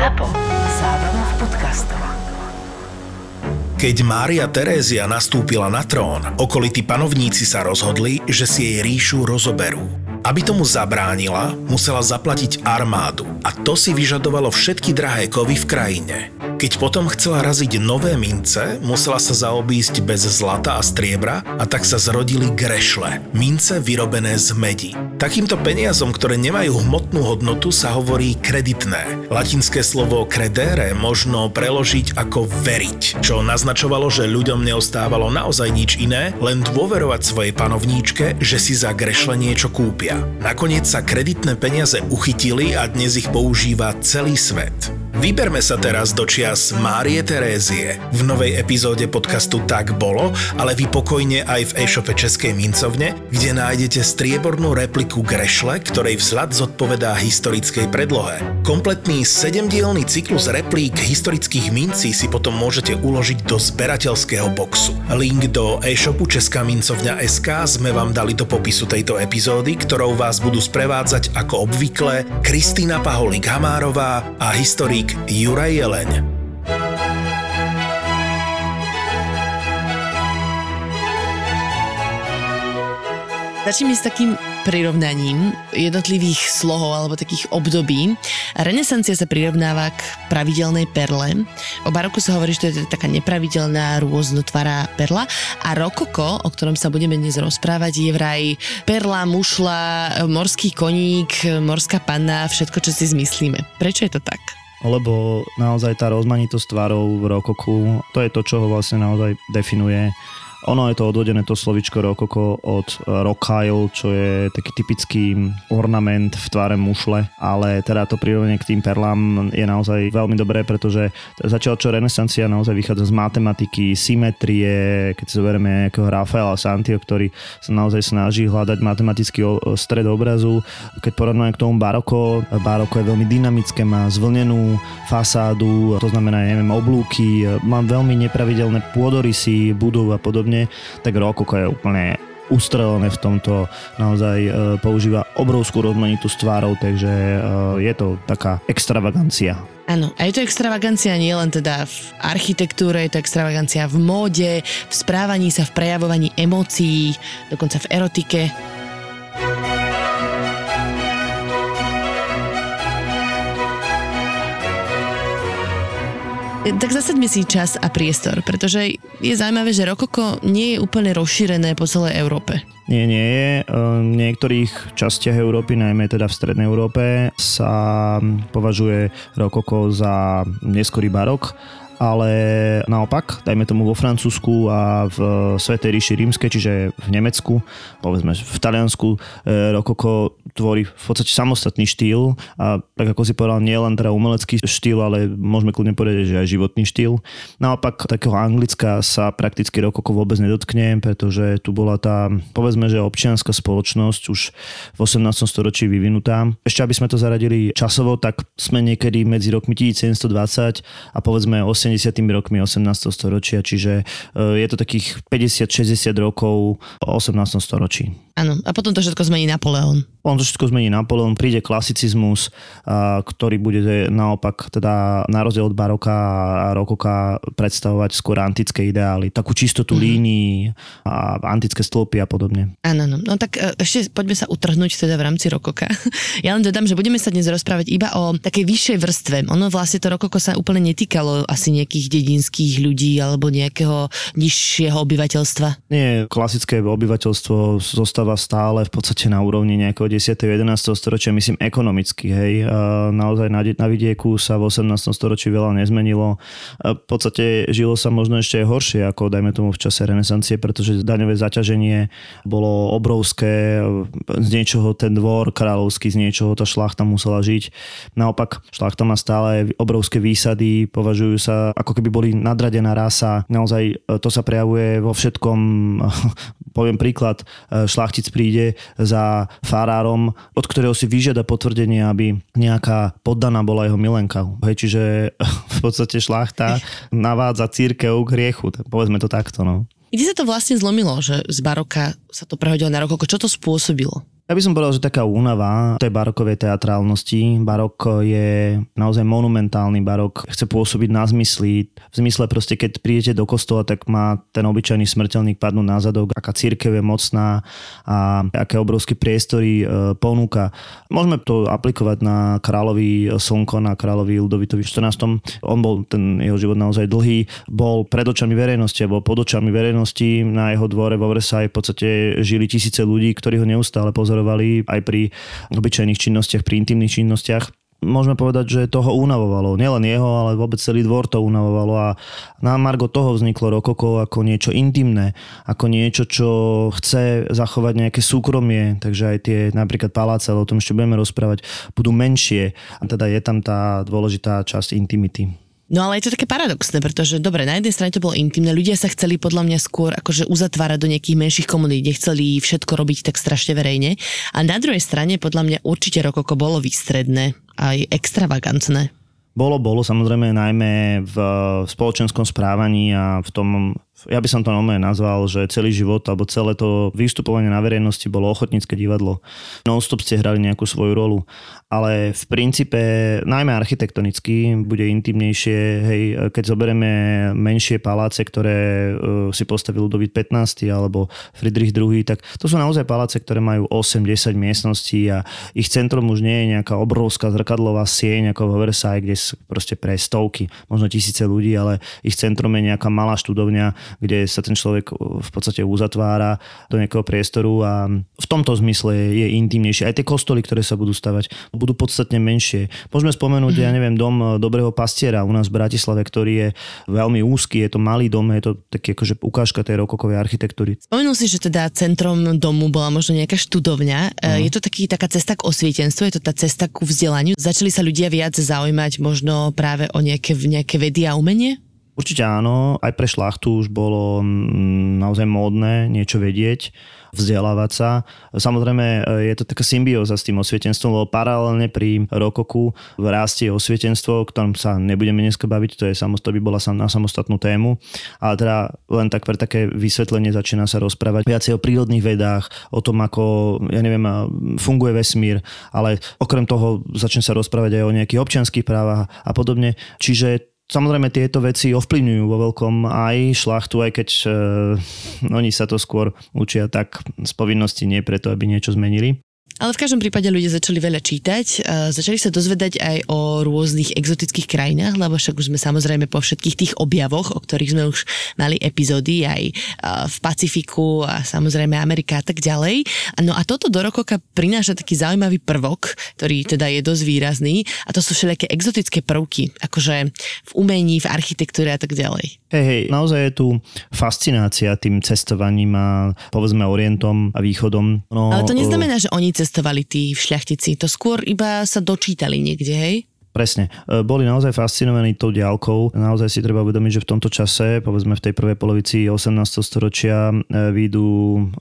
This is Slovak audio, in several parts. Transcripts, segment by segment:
ZAPO. Zábrná v podcastov. Keď Mária Terézia nastúpila na trón, okolití panovníci sa rozhodli, že si jej ríšu rozoberú. Aby tomu zabránila, musela zaplatiť armádu a to si vyžadovalo všetky drahé kovy v krajine. Keď potom chcela raziť nové mince, musela sa zaobísť bez zlata a striebra a tak sa zrodili grešle, mince vyrobené z medi. Takýmto peniazom, ktoré nemajú hmotnú hodnotu, sa hovorí kreditné. Latinské slovo credere možno preložiť ako veriť, čo naznačovalo, že ľuďom neostávalo naozaj nič iné, len dôverovať svojej panovníčke, že si za grešle niečo kúpia. Nakoniec sa kreditné peniaze uchytili a dnes ich používa celý svet. Vyberme sa teraz do čias Márie Terézie. V novej epizóde podcastu Tak bolo, ale vy pokojne aj v e-shope Českej mincovne, kde nájdete striebornú repliku Grešle, ktorej vzhľad zodpovedá historickej predlohe. Kompletný sedemdielný cyklus replík historických mincí si potom môžete uložiť do zberateľského boxu. Link do e-shopu Česká mincovňa SK sme vám dali do popisu tejto epizódy, ktorou vás budú sprevádzať ako obvykle Kristýna Paholík-Hamárová a historik Juraj Jeleň. Začneme s takým prirovnaním jednotlivých slohov alebo takých období. Renesancia sa prirovnáva k pravidelnej perle. O baroku sa hovorí, že to je taká nepravidelná rôznotvará perla. A rokoko, o ktorom sa budeme dnes rozprávať, je vraj perla, mušla, morský koník, morská panna, všetko, čo si zmyslíme. Prečo je to tak? lebo naozaj tá rozmanitosť tvarov v rokoku, to je to, čo ho vlastne naozaj definuje ono je to odvodené to slovičko rokoko od e, rokail, čo je taký typický ornament v tvare mušle, ale teda to prirovnanie k tým perlám je naozaj veľmi dobré, pretože začal čo renesancia naozaj vychádza z matematiky, symetrie, keď si zoberieme nejakého Rafaela Santio, ktorý sa naozaj snaží hľadať matematický stred obrazu. Keď porovnáme k tomu baroko, baroko je veľmi dynamické, má zvlnenú fasádu, to znamená, neviem, oblúky, má veľmi nepravidelné pôdorysy budov a podobne podobne, tak Rokoko je úplne ustrelené v tomto, naozaj e, používa obrovskú rozmanitú tvárov, takže e, je to taká extravagancia. Áno, a je to extravagancia nie len teda v architektúre, je to extravagancia v móde, v správaní sa, v prejavovaní emócií, dokonca v erotike. Tak zasadme si čas a priestor, pretože je zaujímavé, že rokoko nie je úplne rozšírené po celej Európe. Nie, nie je. V niektorých častiach Európy, najmä teda v Strednej Európe, sa považuje rokoko za neskorý barok ale naopak, dajme tomu vo Francúzsku a v Svetej ríši rímske, čiže v Nemecku, povedzme v Taliansku, e, rokoko tvorí v podstate samostatný štýl a tak ako si povedal, nie len teda umelecký štýl, ale môžeme kľudne povedať, že aj životný štýl. Naopak takého Anglicka sa prakticky rokoko vôbec nedotkne, pretože tu bola tá, povedzme, že občianská spoločnosť už v 18. storočí vyvinutá. Ešte aby sme to zaradili časovo, tak sme niekedy medzi rokmi 1720 a povedzme 80 80. rokmi 18. storočia, čiže e, je to takých 50-60 rokov o 18. storočí. Áno, a potom to všetko zmení Napoleon. On to všetko zmení Napoleon, príde klasicizmus, ktorý bude naopak teda na rozdiel od baroka a rokoka predstavovať skôr antické ideály, takú čistotu mm-hmm. línií a antické stĺpy a podobne. Áno, no, no tak e, ešte poďme sa utrhnúť teda v rámci rokoka. Ja len dodám, že budeme sa dnes rozprávať iba o takej vyššej vrstve. Ono vlastne to rokoko sa úplne netýkalo asi nejakých dedinských ľudí alebo nejakého nižšieho obyvateľstva. Nie, klasické obyvateľstvo zostáva stále v podstate na úrovni nejakého 10. 11. storočia, myslím ekonomicky, hej. Naozaj na, na vidieku sa v 18. storočí veľa nezmenilo. V podstate žilo sa možno ešte horšie ako dajme tomu v čase renesancie, pretože daňové zaťaženie bolo obrovské, z niečoho ten dvor kráľovský, z niečoho tá šlachta musela žiť. Naopak, šlachta má stále obrovské výsady, považujú sa ako keby boli nadradená rasa. Naozaj e, to sa prejavuje vo všetkom. Poviem príklad, e, šlachtic príde za farárom, od ktorého si vyžiada potvrdenie, aby nejaká poddaná bola jeho milenka. Hej, čiže v podstate šlachta navádza církev k hriechu. Povedzme to takto. No. Kde sa to vlastne zlomilo, že z baroka sa to prehodilo na rokoko? Čo to spôsobilo? Ja by som povedal, že taká únava tej barokovej teatrálnosti. Barok je naozaj monumentálny barok. Chce pôsobiť na zmysly. V zmysle proste, keď prídete do kostola, tak má ten obyčajný smrteľník padnúť na zadok, aká církev je mocná a aké obrovské priestory e, ponúka. Môžeme to aplikovať na kráľový slnko, na kráľový Ludovitovi 14. On bol, ten jeho život naozaj dlhý, bol pred očami verejnosti, bol pod očami verejnosti. Na jeho dvore vo Versailles v podstate žili tisíce ľudí, ktorí ho neustále pozorovali pozorovali aj pri obyčajných činnostiach, pri intimných činnostiach môžeme povedať, že toho unavovalo. Nielen jeho, ale vôbec celý dvor to unavovalo a na Margo toho vzniklo Rokoko ako niečo intimné, ako niečo, čo chce zachovať nejaké súkromie, takže aj tie napríklad paláce, ale o tom ešte budeme rozprávať, budú menšie a teda je tam tá dôležitá časť intimity. No ale je to také paradoxné, pretože dobre, na jednej strane to bolo intimné, ľudia sa chceli podľa mňa skôr akože uzatvárať do nejakých menších komunít, nechceli všetko robiť tak strašne verejne. A na druhej strane podľa mňa určite Rokoko bolo výstredné aj extravagantné. Bolo, bolo samozrejme najmä v spoločenskom správaní a v tom ja by som to normálne nazval, že celý život alebo celé to vystupovanie na verejnosti bolo ochotnícke divadlo. Non-stop ste hrali nejakú svoju rolu, ale v princípe najmä architektonicky bude intimnejšie, hej, keď zoberieme menšie paláce, ktoré uh, si postavil Ludovít 15. alebo Friedrich II, tak to sú naozaj paláce, ktoré majú 8-10 miestností a ich centrom už nie je nejaká obrovská zrkadlová sieň ako v Versailles, kde sú proste pre stovky, možno tisíce ľudí, ale ich centrom je nejaká malá študovňa, kde sa ten človek v podstate uzatvára do nejakého priestoru a v tomto zmysle je intimnejšie. Aj tie kostoly, ktoré sa budú stavať, budú podstatne menšie. Môžeme spomenúť, mm. ja neviem, dom dobrého pastiera u nás v Bratislave, ktorý je veľmi úzky, je to malý dom, je to taký akože ukážka tej rokokovej architektúry. Spomenul si, že teda centrom domu bola možno nejaká študovňa. Mm. Je to taký, taká cesta k osvietenstvu, je to tá cesta ku vzdelaniu. Začali sa ľudia viac zaujímať možno práve o nejaké, nejaké vedy a umenie? Určite áno, aj pre šlachtu už bolo mm, naozaj módne niečo vedieť, vzdelávať sa. Samozrejme e, je to taká symbióza s tým osvietenstvom, lebo paralelne pri rokoku rastie osvietenstvo, o ktorom sa nebudeme dneska baviť, to, je, to by bola na samostatnú tému, ale teda len tak pre také vysvetlenie začína sa rozprávať viacej o prírodných vedách, o tom, ako, ja neviem, funguje vesmír, ale okrem toho začne sa rozprávať aj o nejakých občianských právach a podobne. Čiže Samozrejme tieto veci ovplyvňujú vo veľkom aj šlachtu, aj keď e, oni sa to skôr učia tak z povinnosti, nie preto, aby niečo zmenili. Ale v každom prípade ľudia začali veľa čítať, začali sa dozvedať aj o rôznych exotických krajinách, lebo však už sme samozrejme po všetkých tých objavoch, o ktorých sme už mali epizódy aj v Pacifiku a samozrejme Amerika a tak ďalej. No a toto do rokoka prináša taký zaujímavý prvok, ktorý teda je dosť výrazný a to sú všelijaké exotické prvky, akože v umení, v architektúre a tak ďalej. Hej, hej, naozaj je tu fascinácia tým cestovaním a povedzme orientom a východom. No, Ale to neznamená, že oni cestujú cestovali tí šľachtici. To skôr iba sa dočítali niekde, hej? Presne. E, boli naozaj fascinovaní tou diálkou. Naozaj si treba uvedomiť, že v tomto čase, povedzme v tej prvej polovici 18. storočia, e, výjdu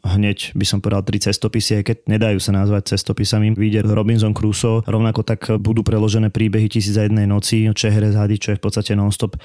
hneď, by som povedal, tri cestopisy, aj keď nedajú sa nazvať cestopisami. Vyjde Robinson Crusoe, rovnako tak budú preložené príbehy Tisíc za jednej noci, Čehre zhady, čo je v podstate non-stop e,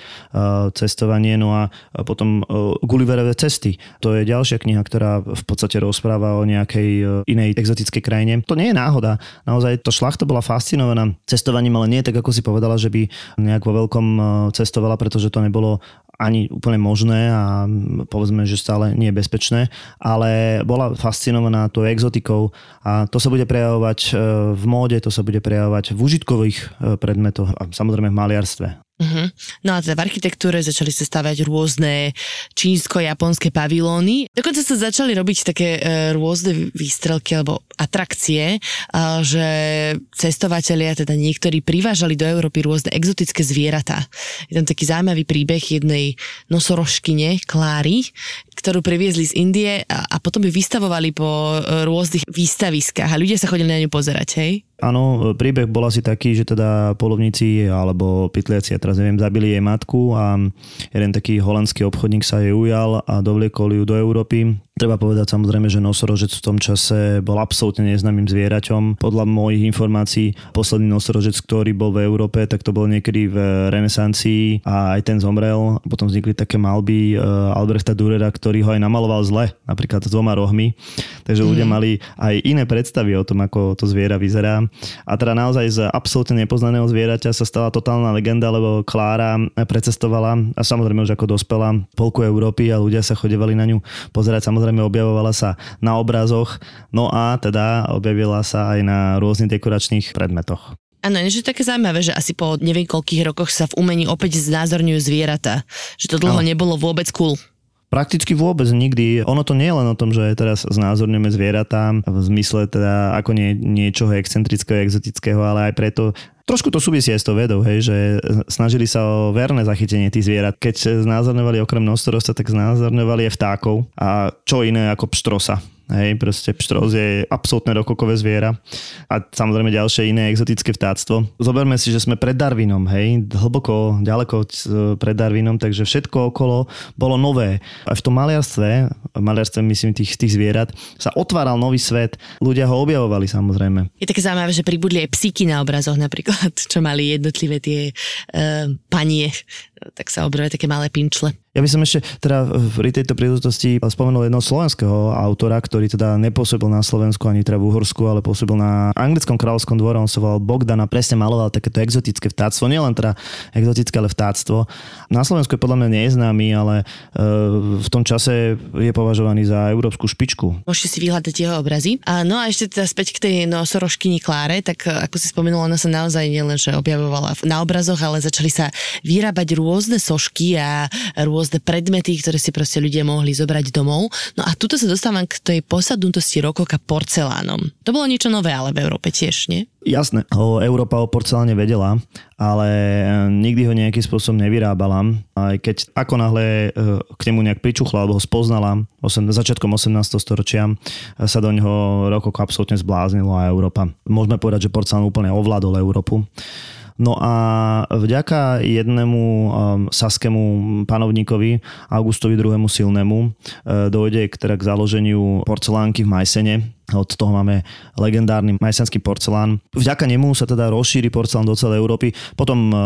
cestovanie. No a potom Gulliverové cesty. To je ďalšia kniha, ktorá v podstate rozpráva o nejakej inej exotickej krajine. To nie je náhoda. Naozaj to šlachta bola fascinovaná cestovaním, ale nie tak tak ako si povedala, že by nejak vo veľkom e, cestovala, pretože to nebolo ani úplne možné a povedzme, že stále nie je bezpečné, ale bola fascinovaná tou exotikou a to sa bude prejavovať e, v móde, to sa bude prejavovať v užitkových e, predmetoch a samozrejme v maliarstve. Uh-huh. No a teda v architektúre začali sa stavať rôzne čínsko-japonské pavilóny. Dokonca sa začali robiť také e, rôzne výstrelky alebo atrakcie, e, že cestovatelia, teda niektorí privážali do Európy rôzne exotické zvieratá. Je tam taký zaujímavý príbeh jednej nosorožkyne, Kláry, ktorú priviezli z Indie a, a potom by vystavovali po e, rôznych výstaviskách a ľudia sa chodili na ňu pozerať, hej? Áno, príbeh bol asi taký, že teda polovníci alebo pytliaci, ja teraz neviem, zabili jej matku a jeden taký holandský obchodník sa jej ujal a dovliekol ju do Európy Treba povedať samozrejme, že nosorožec v tom čase bol absolútne neznámym zvieraťom. Podľa mojich informácií posledný nosorožec, ktorý bol v Európe, tak to bol niekedy v renesancii a aj ten zomrel. Potom vznikli také malby uh, Albrechta Durera, ktorý ho aj namaloval zle, napríklad s dvoma rohmi. Takže mm. ľudia mali aj iné predstavy o tom, ako to zviera vyzerá. A teda naozaj z absolútne nepoznaného zvieraťa sa stala totálna legenda, lebo Klára precestovala a samozrejme už ako dospela polku Európy a ľudia sa chodevali na ňu pozerať samozrejme samozrejme objavovala sa na obrazoch, no a teda objavila sa aj na rôznych dekoračných predmetoch. Áno, je také zaujímavé, že asi po neviem koľkých rokoch sa v umení opäť znázorňujú zvieratá. Že to dlho no. nebolo vôbec cool. Prakticky vôbec nikdy. Ono to nie je len o tom, že teraz znázorňujeme zvieratá v zmysle teda ako nie, niečoho excentrického, exotického, ale aj preto, Trošku to súvisí aj s tou vedou, hej, že snažili sa o verné zachytenie tých zvierat. Keď znázorňovali okrem nosorosta, tak znázorňovali aj vtákov a čo iné ako pštrosa. Hej, proste pštros je absolútne rokokové zviera a samozrejme ďalšie iné exotické vtáctvo. Zoberme si, že sme pred Darwinom, hej, hlboko, ďaleko pred Darwinom, takže všetko okolo bolo nové. A v tom maliarstve, maliarstve myslím tých, tých zvierat, sa otváral nový svet. Ľudia ho objavovali samozrejme. Je také zaujímavé, že pribudli aj psíky na obrazoch napríklad, čo mali jednotlivé tie uh, panie tak sa objavia také malé pinčle. Ja by som ešte teda pri tejto príležitosti spomenul jedného slovenského autora, ktorý teda nepôsobil na Slovensku ani teda v Uhorsku, ale pôsobil na anglickom kráľovskom dvore. On sa volal Bogdan a presne maloval takéto exotické vtáctvo. Nielen teda exotické, ale vtáctvo. Na Slovensku je podľa mňa neznámy, ale e, v tom čase je považovaný za európsku špičku. Môžete si vyhľadať jeho obrazy. A no a ešte teda späť k tej nosorožkyni Kláre, tak ako si spomenula, ona sa naozaj nielen, že objavovala na obrazoch, ale začali sa vyrábať rôzne sošky a rôzne predmety, ktoré si proste ľudia mohli zobrať domov. No a tuto sa dostávam k tej posadnutosti rokoka porcelánom. To bolo niečo nové, ale v Európe tiež, nie? Jasné, o Európa o porceláne vedela, ale e, nikdy ho nejakým spôsobom nevyrábala. Aj keď ako náhle e, k nemu nejak pričuchla alebo ho spoznala osem, začiatkom 18. storočia, e, sa do neho rokoko absolútne zbláznilo a Európa. Môžeme povedať, že porcelán úplne ovládol Európu. No a vďaka jednému um, saskému panovníkovi, Augustovi II. silnému, uh, dojde k, teda k založeniu porcelánky v Majsene, od toho máme legendárny majsenský porcelán. Vďaka nemu sa teda rozšíri porcelán do celej Európy. Potom uh,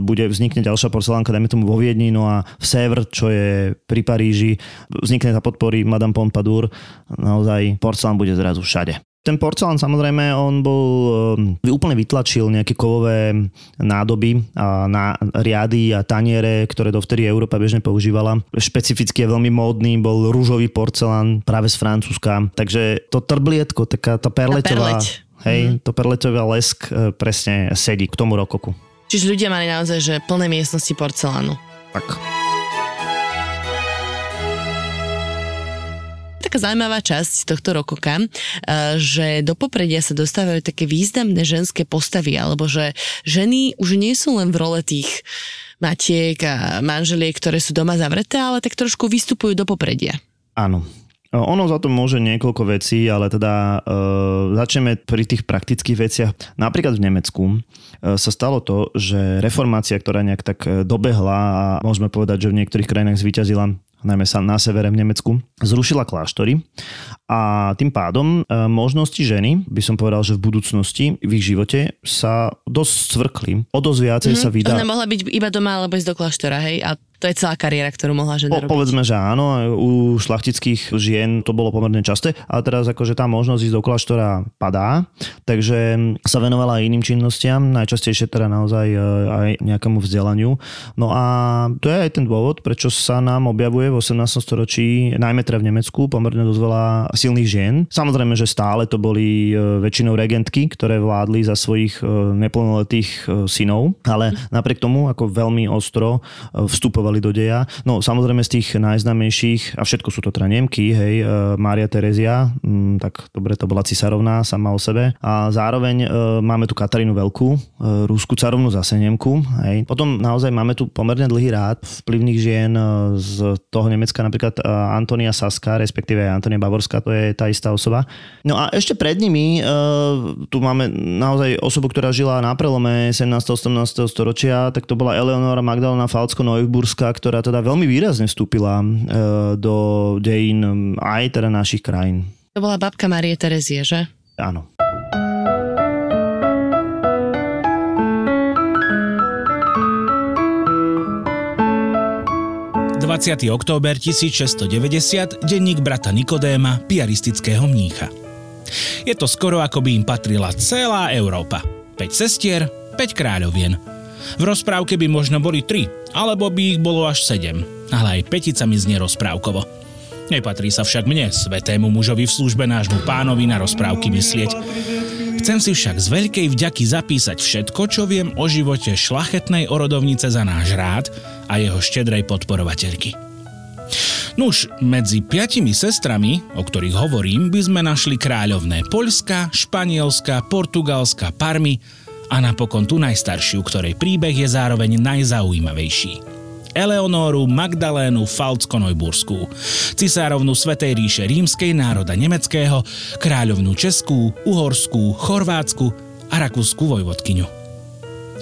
bude vznikne ďalšia porcelánka, dajme tomu vo Viedni, no a v Sèvres, čo je pri Paríži, vznikne za podpory Madame Pompadour. Naozaj porcelán bude zrazu všade. Ten porcelán samozrejme, on bol, um, úplne vytlačil nejaké kovové nádoby a na riady a taniere, ktoré dovtedy Európa bežne používala. Špecificky je veľmi módny, bol rúžový porcelán práve z Francúzska. Takže to trblietko, taká tá perleťová, perleť. hej, mm. to perleťová lesk e, presne sedí k tomu rokoku. Čiže ľudia mali naozaj, že plné miestnosti porcelánu. Tak. Taká zaujímavá časť tohto rokoka, eh, že do popredia sa dostávajú také významné ženské postavy, alebo že ženy už nie sú len v role tých matiek a manželiek, ktoré sú doma zavreté, ale tak trošku vystupujú do popredia. Áno, ono za to môže niekoľko vecí, ale teda e, začneme pri tých praktických veciach. Napríklad v Nemecku e, sa stalo to, že reformácia, ktorá nejak tak dobehla a môžeme povedať, že v niektorých krajinách zvíťazila najmä sa na severe v Nemecku, zrušila kláštory a tým pádom e, možnosti ženy, by som povedal, že v budúcnosti, v ich živote sa dosť cvrkli. O dosť viacej mm-hmm. sa vydá... Ona mohla byť iba doma alebo ísť do kláštora, hej? A to je celá kariéra, ktorú mohla žena po, robiť. Povedzme, že áno, u šlachtických žien to bolo pomerne časté, ale teraz akože tá možnosť ísť do kláštora padá, takže sa venovala aj iným činnostiam, najčastejšie teda naozaj e, aj nejakému vzdelaniu. No a to je aj ten dôvod, prečo sa nám objavuje v 18. storočí, najmä teda v Nemecku, pomerne dosť veľa silných žien. Samozrejme, že stále to boli e, väčšinou regentky, ktoré vládli za svojich e, neplnoletých synov, ale napriek tomu ako veľmi ostro vstupovali vstupovali do deja. No samozrejme z tých najznámejších, a všetko sú to teda Nemky, hej, e, Mária Terezia, mm, tak dobre, to bola cisarovná sama o sebe. A zároveň e, máme tu Katarínu Veľkú, e, rúsku carovnú zase Nemku. Hej. Potom naozaj máme tu pomerne dlhý rád vplyvných žien z toho Nemecka, napríklad Antonia Saska, respektíve Antonia Bavorská, to je tá istá osoba. No a ešte pred nimi tu máme naozaj osobu, ktorá žila na prelome 17. 18. storočia, tak to bola Eleonora Magdalena Falcko-Neuburska, Polska, ktorá teda veľmi výrazne vstúpila e, do dejín aj teda našich krajín. To bola babka Marie Terezie, že? Áno. 20. október 1690, denník brata Nikodéma, piaristického mnícha. Je to skoro ako by im patrila celá Európa. 5 sestier, 5 kráľovien. V rozprávke by možno boli 3, alebo by ich bolo až 7, ale aj petica mi znie rozprávkovo. Nepatrí sa však mne, svetému mužovi v službe nášmu pánovi na rozprávky myslieť. Chcem si však z veľkej vďaky zapísať všetko, čo viem o živote šlachetnej orodovnice za náš rád a jeho štedrej podporovateľky. Nuž, medzi piatimi sestrami, o ktorých hovorím, by sme našli kráľovné Poľska, Španielska, Portugalska, Parmy a napokon tú najstaršiu, ktorej príbeh je zároveň najzaujímavejší. Eleonóru Magdalénu Falcko-Neuburskú, cisárovnu Svetej ríše rímskej národa nemeckého, kráľovnú Českú, Uhorskú, Chorvátsku a Rakúsku vojvodkyňu.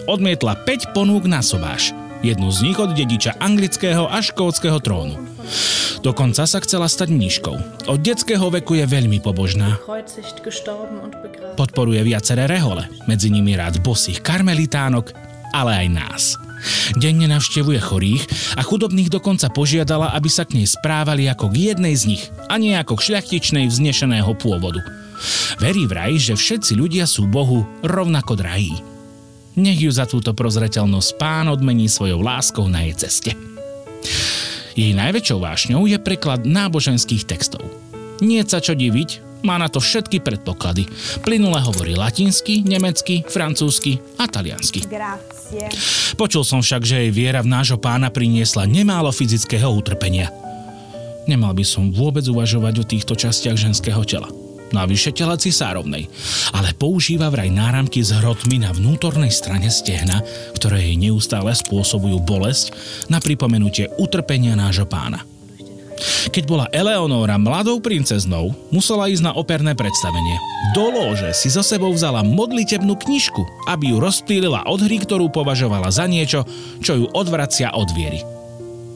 Odmietla 5 ponúk na sobáš, jednu z nich od dediča anglického a škótskeho trónu. Dokonca sa chcela stať mníškou. Od detského veku je veľmi pobožná. Podporuje viaceré rehole, medzi nimi rád bosých karmelitánok, ale aj nás – Denne navštevuje chorých a chudobných dokonca požiadala, aby sa k nej správali ako k jednej z nich a nie ako k šľachtičnej vznešeného pôvodu. Verí vraj, že všetci ľudia sú Bohu rovnako drahí. Nech ju za túto prozreteľnosť pán odmení svojou láskou na jej ceste. Jej najväčšou vášňou je preklad náboženských textov. Nie sa čo diviť, má na to všetky predpoklady. Plynule hovorí latinsky, nemecky, francúzsky a taliansky. Grazie. Počul som však, že jej viera v nášho pána priniesla nemálo fyzického utrpenia. Nemal by som vôbec uvažovať o týchto častiach ženského tela. Navyše tela cisárovnej, ale používa vraj náramky s hrotmi na vnútornej strane stehna, ktoré jej neustále spôsobujú bolesť na pripomenutie utrpenia nášho pána. Keď bola Eleonóra mladou princeznou, musela ísť na operné predstavenie. Do lóže si so sebou vzala modlitebnú knižku, aby ju rozptýlila od hry, ktorú považovala za niečo, čo ju odvracia od viery.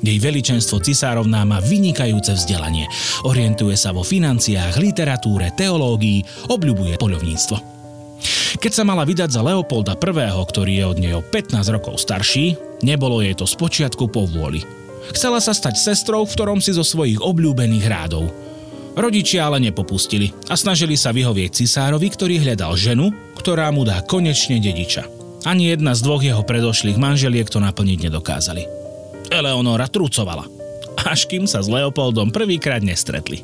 Jej veličenstvo cisárovná má vynikajúce vzdelanie. Orientuje sa vo financiách, literatúre, teológii, obľubuje poľovníctvo. Keď sa mala vydať za Leopolda I., ktorý je od nej o 15 rokov starší, nebolo jej to spočiatku po vôli. Chcela sa stať sestrou, v ktorom si zo svojich obľúbených rádov. Rodičia ale nepopustili a snažili sa vyhovieť cisárovi, ktorý hľadal ženu, ktorá mu dá konečne dediča. Ani jedna z dvoch jeho predošlých manželiek to naplniť nedokázali. Eleonora trucovala, až kým sa s Leopoldom prvýkrát nestretli.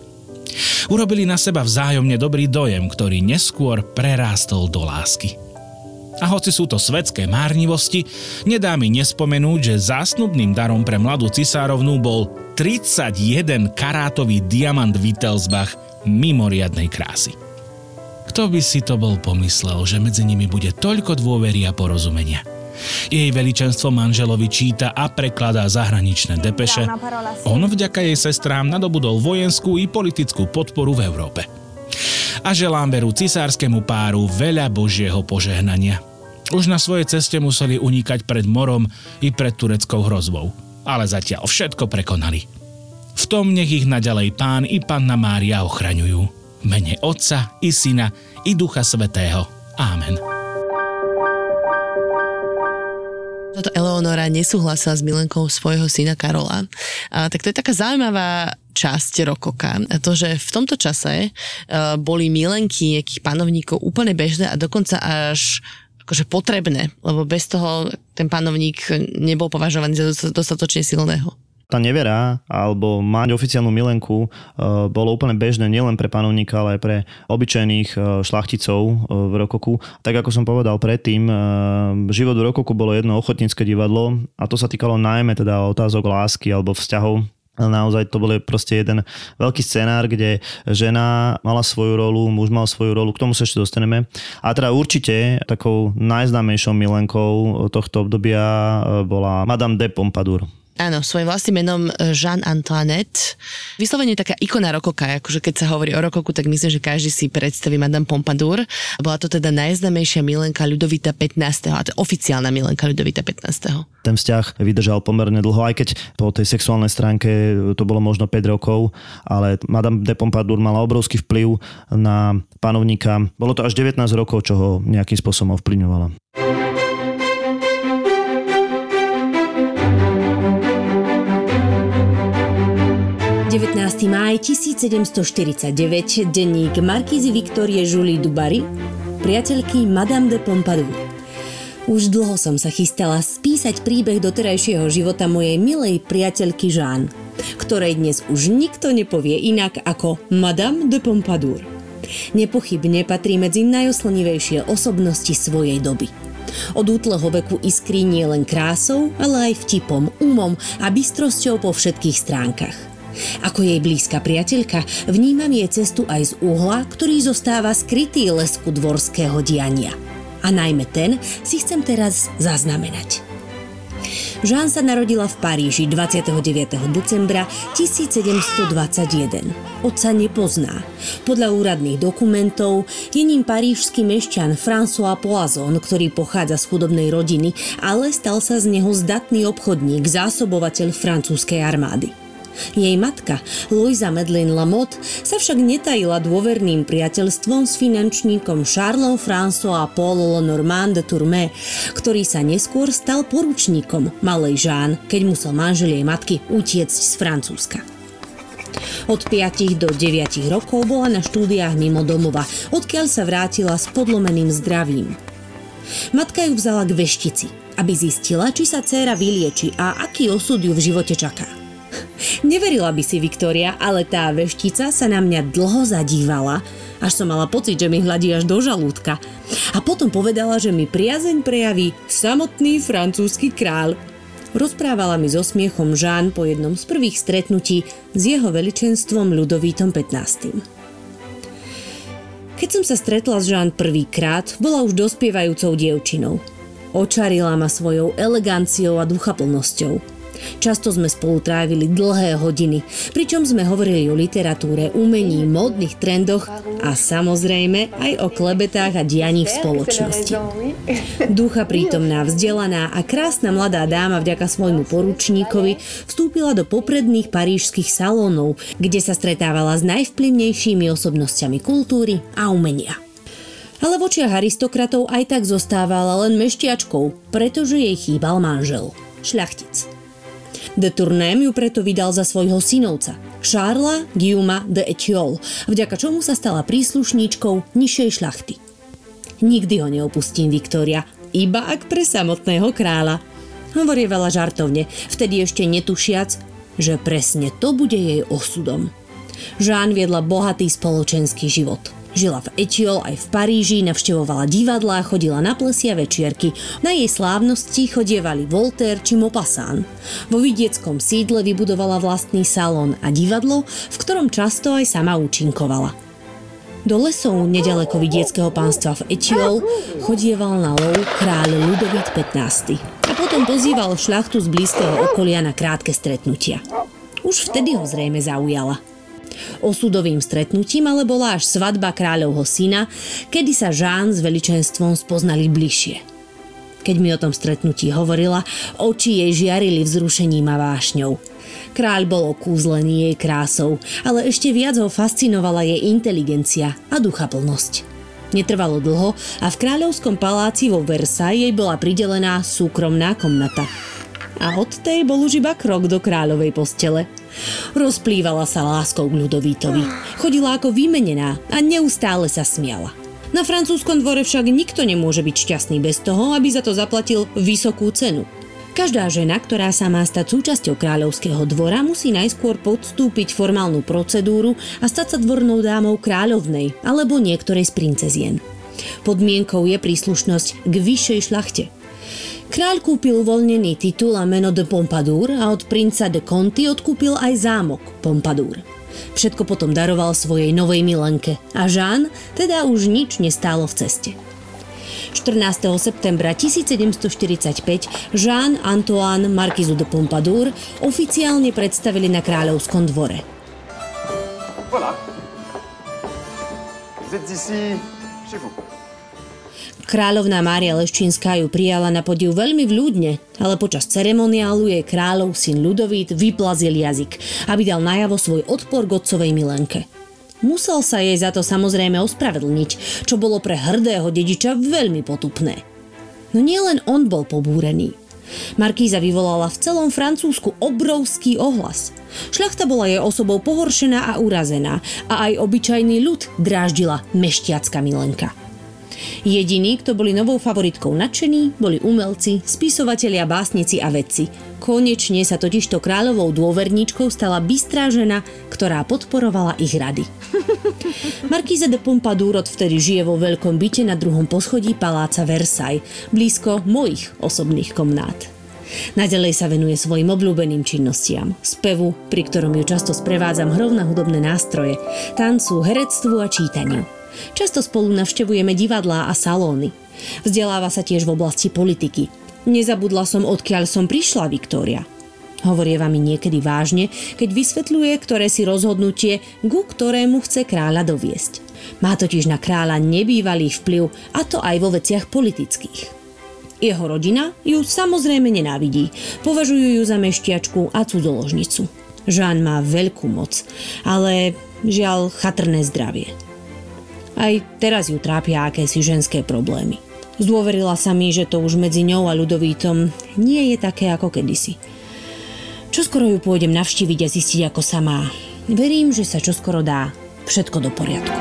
Urobili na seba vzájomne dobrý dojem, ktorý neskôr prerástol do lásky. A hoci sú to svetské márnivosti, nedá mi nespomenúť, že zásnubným darom pre mladú cisárovnú bol 31 karátový diamant Wittelsbach mimoriadnej krásy. Kto by si to bol pomyslel, že medzi nimi bude toľko dôvery a porozumenia? Jej veličenstvo manželovi číta a prekladá zahraničné depeše. On vďaka jej sestrám nadobudol vojenskú i politickú podporu v Európe a želám veru cisárskému páru veľa božieho požehnania. Už na svojej ceste museli unikať pred morom i pred tureckou hrozbou, ale zatiaľ všetko prekonali. V tom nech ich naďalej pán i panna Mária ochraňujú. Mene Otca i Syna i Ducha Svetého. Amen. Toto Eleonora nesúhlasila s milenkou svojho syna Karola. A, tak to je taká zaujímavá časť rokoka. A to, že v tomto čase uh, boli milenky nejakých panovníkov úplne bežné a dokonca až akože potrebné, lebo bez toho ten panovník nebol považovaný za dostatočne silného tá nevera alebo mať oficiálnu milenku e, bolo úplne bežné nielen pre panovníka, ale aj pre obyčajných e, šlachticov e, v Rokoku. Tak ako som povedal predtým, život v Rokoku bolo jedno ochotnícke divadlo a to sa týkalo najmä teda otázok lásky alebo vzťahov naozaj to bol proste jeden veľký scenár, kde žena mala svoju rolu, muž mal svoju rolu, k tomu sa ešte dostaneme. A teda určite takou najznámejšou milenkou tohto obdobia bola Madame de Pompadour. Áno, svojim vlastným menom e, Jean Antoinette. Vyslovene taká ikona rokoka, akože keď sa hovorí o rokoku, tak myslím, že každý si predstaví Madame Pompadour. Bola to teda najznamejšia milenka Ľudovita 15. a to je oficiálna milenka Ľudovita 15. Ten vzťah vydržal pomerne dlho, aj keď po tej sexuálnej stránke to bolo možno 5 rokov, ale Madame de Pompadour mala obrovský vplyv na panovníka. Bolo to až 19 rokov, čo ho nejakým spôsobom ovplyvňovala. 19. máj 1749, denník Markízy Viktorie Julie Dubary, priateľky Madame de Pompadour. Už dlho som sa chystala spísať príbeh doterajšieho života mojej milej priateľky Jeanne, ktorej dnes už nikto nepovie inak ako Madame de Pompadour. Nepochybne patrí medzi najoslnivejšie osobnosti svojej doby. Od útleho veku iskrí nie len krásou, ale aj vtipom, umom a bystrosťou po všetkých stránkach. Ako jej blízka priateľka, vnímam jej cestu aj z uhla, ktorý zostáva skrytý lesku dvorského diania. A najmä ten si chcem teraz zaznamenať. Jean sa narodila v Paríži 29. decembra 1721. Otca nepozná. Podľa úradných dokumentov je ním parížský mešťan François Poisson, ktorý pochádza z chudobnej rodiny, ale stal sa z neho zdatný obchodník, zásobovateľ francúzskej armády. Jej matka, Louisa Medlin Lamotte, sa však netajila dôverným priateľstvom s finančníkom Charlesom François Paul Lenormand de Tourmé, ktorý sa neskôr stal poručníkom malej Jeanne, keď musel manžel jej matky utiecť z Francúzska. Od 5 do 9 rokov bola na štúdiách mimo domova, odkiaľ sa vrátila s podlomeným zdravím. Matka ju vzala k veštici, aby zistila, či sa dcéra vylieči a aký osud ju v živote čaká. Neverila by si Viktória, ale tá veštica sa na mňa dlho zadívala, až som mala pocit, že mi hladí až do žalúdka. A potom povedala, že mi priazeň prejaví samotný francúzsky kráľ. Rozprávala mi so smiechom Žán po jednom z prvých stretnutí s jeho veličenstvom Ľudovítom 15. Keď som sa stretla s Žán prvýkrát, bola už dospievajúcou dievčinou. Očarila ma svojou eleganciou a duchaplnosťou. Často sme spolu trávili dlhé hodiny, pričom sme hovorili o literatúre, umení, módnych trendoch a samozrejme aj o klebetách a dianí v spoločnosti. Ducha prítomná, vzdelaná a krásna mladá dáma vďaka svojmu poručníkovi vstúpila do popredných parížských salónov, kde sa stretávala s najvplyvnejšími osobnosťami kultúry a umenia. Ale v očiach aristokratov aj tak zostávala len meštiačkou, pretože jej chýbal manžel, šľachtic. De Tourném ju preto vydal za svojho synovca, Charlesa Guillauma de Etiole, vďaka čomu sa stala príslušníčkou nižšej šľachty. Nikdy ho neopustím, Viktória, iba ak pre samotného kráľa. Hovorí veľa žartovne, vtedy ešte netušiac, že presne to bude jej osudom. Žán viedla bohatý spoločenský život – Žila v Etiol aj v Paríži, navštevovala divadlá, chodila na plesia večierky. Na jej slávnosti chodievali Voltaire či Maupassant. Vo vidieckom sídle vybudovala vlastný salón a divadlo, v ktorom často aj sama účinkovala. Do lesov nedaleko vidieckého pánstva v Etiol chodieval na lov kráľ Ludovít 15. A potom pozýval šľachtu z blízkeho okolia na krátke stretnutia. Už vtedy ho zrejme zaujala. Osudovým stretnutím ale bola až svadba kráľovho syna, kedy sa Žán s veličenstvom spoznali bližšie. Keď mi o tom stretnutí hovorila, oči jej žiarili vzrušením a vášňou. Kráľ bol okúzlený jej krásou, ale ešte viac ho fascinovala jej inteligencia a duchaplnosť. Netrvalo dlho a v kráľovskom paláci vo Versailles jej bola pridelená súkromná komnata. A od tej bol už iba krok do kráľovej postele – Rozplývala sa láskou k Ľudovítovi. Chodila ako vymenená a neustále sa smiala. Na francúzskom dvore však nikto nemôže byť šťastný bez toho, aby za to zaplatil vysokú cenu. Každá žena, ktorá sa má stať súčasťou kráľovského dvora, musí najskôr podstúpiť formálnu procedúru a stať sa dvornou dámou kráľovnej alebo niektorej z princezien. Podmienkou je príslušnosť k vyššej šlachte – Kráľ kúpil uvoľnený titul a meno de Pompadour a od princa de Conti odkúpil aj zámok Pompadour. Všetko potom daroval svojej novej milenke a Jean teda už nič nestálo v ceste. 14. septembra 1745 Jean-Antoine Markizu de Pompadour oficiálne predstavili na kráľovskom dvore. Voilà. Vous êtes ici chez vous. Kráľovná Mária Leščínská ju prijala na podiv veľmi vľúdne, ale počas ceremoniálu jej kráľov syn Ľudovít vyplazil jazyk, aby dal najavo svoj odpor k milenke. Musel sa jej za to samozrejme ospravedlniť, čo bolo pre hrdého dediča veľmi potupné. No nielen on bol pobúrený. Markíza vyvolala v celom Francúzsku obrovský ohlas. Šľachta bola jej osobou pohoršená a urazená a aj obyčajný ľud dráždila meštiacka milenka. Jediní, kto boli novou favoritkou nadšení, boli umelci, spisovatelia, básnici a vedci. Konečne sa totižto kráľovou dôverníčkou stala bystrá žena, ktorá podporovala ich rady. Markíza de Pompadour odvtedy žije vo veľkom byte na druhom poschodí paláca Versailles, blízko mojich osobných komnát. Naďalej sa venuje svojim obľúbeným činnostiam. Spevu, pri ktorom ju často sprevádzam hrou na hudobné nástroje, tancu, herectvu a čítaniu. Často spolu navštevujeme divadlá a salóny. Vzdeláva sa tiež v oblasti politiky. Nezabudla som, odkiaľ som prišla, Viktória. Hovorieva mi niekedy vážne, keď vysvetľuje, ktoré si rozhodnutie, ku ktorému chce kráľa doviesť. Má totiž na kráľa nebývalý vplyv, a to aj vo veciach politických. Jeho rodina ju samozrejme nenávidí. Považujú ju za meštiačku a cudzoložnicu. Žán má veľkú moc, ale žiaľ chatrné zdravie. Aj teraz ju trápia akési ženské problémy. Zdôverila sa mi, že to už medzi ňou a ľudovítom nie je také ako kedysi. Čoskoro ju pôjdem navštíviť a zistiť, ako sa má. Verím, že sa čoskoro dá všetko do poriadku.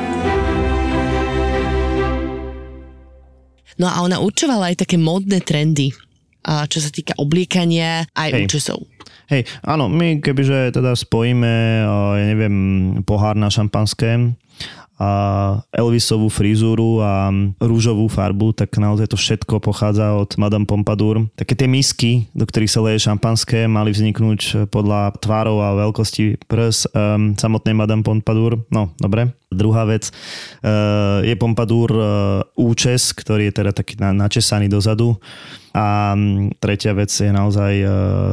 No a ona určovala aj také módne trendy, a čo sa týka obliekania aj Hej. účesov. Hej, áno, my kebyže teda spojíme, ja neviem, pohár na šampanské a Elvisovú frizúru a rúžovú farbu, tak naozaj to všetko pochádza od Madame Pompadour. Také tie misky, do ktorých sa leje šampanské, mali vzniknúť podľa tvárov a veľkosti prs um, samotnej Madame Pompadour. No, dobre. Druhá vec uh, je Pompadour uh, účes, ktorý je teda taký na, načesaný dozadu. A mm, tretia vec je naozaj e,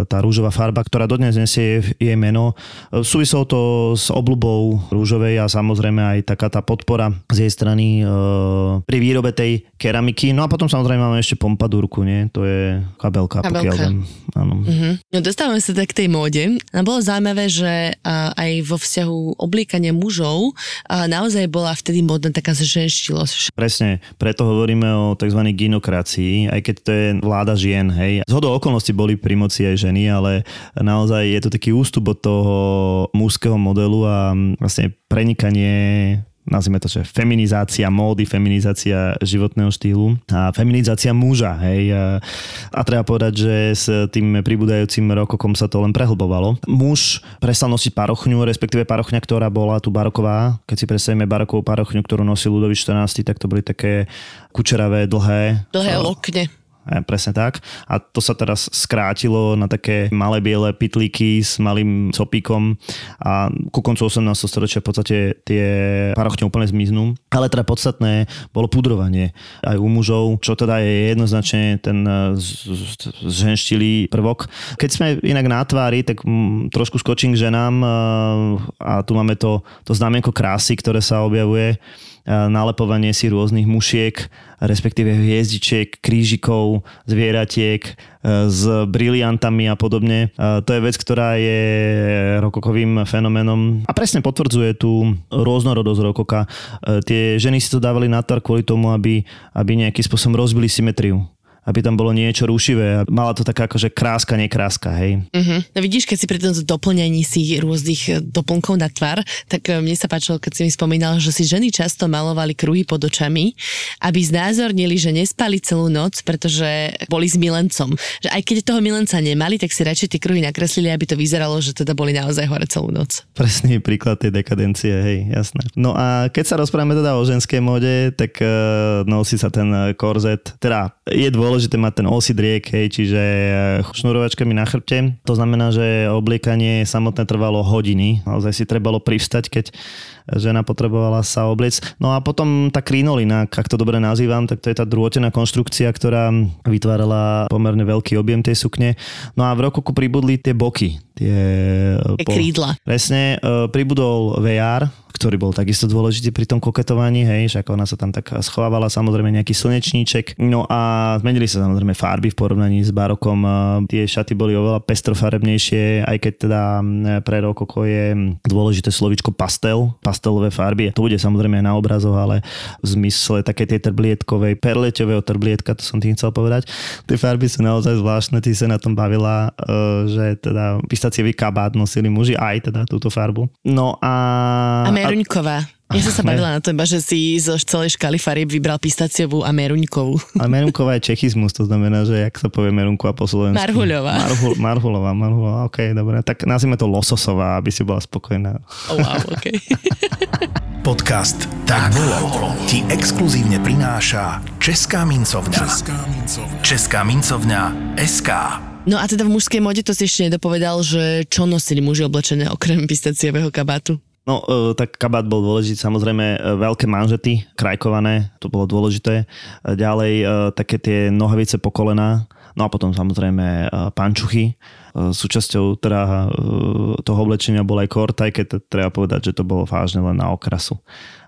tá rúžová farba, ktorá dodnes nesie jej meno. E, Súviselo to s obľubou rúžovej a samozrejme aj taká tá podpora z jej strany e, pri výrobe tej keramiky. No a potom samozrejme máme ešte pompadúrku, nie? To je kabelka, Kabelka. pokiaľ viem. Áno. Mhm. No dostávame sa tak k tej móde. A bolo zaujímavé, že aj vo vzťahu obliekania mužov naozaj bola vtedy módna taká zženštilosť. Presne, preto hovoríme o tzv. ginokracii, aj keď to je vláda žien, hej. Z hodou okolností boli pri moci aj ženy, ale naozaj je to taký ústup od toho mužského modelu a vlastne prenikanie nazvime to, že feminizácia módy, feminizácia životného štýlu a feminizácia muža, hej. A, treba povedať, že s tým pribúdajúcim rokokom sa to len prehlbovalo. Muž prestal nosiť parochňu, respektíve parochňa, ktorá bola tu baroková. Keď si predstavíme barokovú parochňu, ktorú nosil Ludovít 14, tak to boli také kučeravé, dlhé. Dlhé lokne. E, Presne tak. A to sa teraz skrátilo na také malé biele pitlíky s malým copíkom a ku koncu 18. storočia v podstate tie parochne úplne zmiznú. Ale teda podstatné bolo pudrovanie aj u mužov, čo teda je jednoznačne ten e, zženštilý prvok. Keď sme inak na tvári, tak mm, trošku skočím k ženám e, a tu máme to, to znamienko krásy, ktoré sa objavuje nalepovanie si rôznych mušiek, respektíve hviezdičiek, krížikov, zvieratiek e, s briliantami a podobne. E, To je vec, ktorá je rokokovým fenoménom a presne potvrdzuje tú rôznorodosť rokoka. E, Tie ženy si to dávali na tvár kvôli tomu, aby, aby nejakým spôsobom rozbili symetriu aby tam bolo niečo rušivé a mala to taká akože kráska, nekráska, hej. Uh-huh. No vidíš, keď si pri tom doplňaní si rôznych e, doplnkov na tvár, tak e, mne sa páčilo, keď si mi spomínal, že si ženy často malovali kruhy pod očami, aby znázornili, že nespali celú noc, pretože boli s milencom. Že aj keď toho milenca nemali, tak si radšej tie kruhy nakreslili, aby to vyzeralo, že teda boli naozaj hore celú noc. Presný príklad tej dekadencie, hej, jasné. No a keď sa rozprávame teda o ženskej móde, tak uh, nosí sa ten korzet, teda je dôležité dôležité mať ten osid riek, hej, čiže eh, šnurovačkami na chrbte. To znamená, že obliekanie samotné trvalo hodiny. Naozaj si trebalo privstať, keď žena potrebovala sa obliecť. No a potom tá krinolina, ak to dobre nazývam, tak to je tá drôtená konštrukcia, ktorá vytvárala pomerne veľký objem tej sukne. No a v rokoku pribudli tie boky, tie... Tie krídla. Presne, e, pribudol VR, ktorý bol takisto dôležitý pri tom koketovaní, hej, že ako ona sa tam tak schovávala, samozrejme nejaký slnečníček. No a zmenili sa samozrejme farby v porovnaní s barokom. Tie šaty boli oveľa pestrofarebnejšie, aj keď teda pre rokoko je dôležité slovičko pastel, pastelové farby. To bude samozrejme aj na obrazoch, ale v zmysle také tej trblietkovej, perleťového trblietka, to som tým chcel povedať. Tie farby sú naozaj zvláštne, ty sa na tom bavila, e, že teda pistacievý kabát nosili muži aj teda túto farbu. No a... A Meruňková. Ja som sa bavila na to iba, že si zo celej škály farieb vybral pistaciovú a meruňkovú. A Merunková je čechizmus, to znamená, že jak sa povie Merunková po slovensku? Marhuľová. Marhul, Marhulová, Marhulová, ok, dobre. Tak nazvime to Lososová, aby si bola spokojná. Oh, wow, okay. Podcast Tak bolo ti exkluzívne prináša Česká mincovňa. Česká mincovňa SK. No a teda v mužskej mode to si ešte nedopovedal, že čo nosili muži oblečené okrem pistaciového kabátu? No, e, tak kabát bol dôležitý, samozrejme e, veľké manžety, krajkované, to bolo dôležité. E, Ďalej také tie nohavice po kolená, no a potom samozrejme pančuchy. Súčasťou teda toho oblečenia bol aj kort, aj keď treba povedať, že to bolo vážne len na okrasu.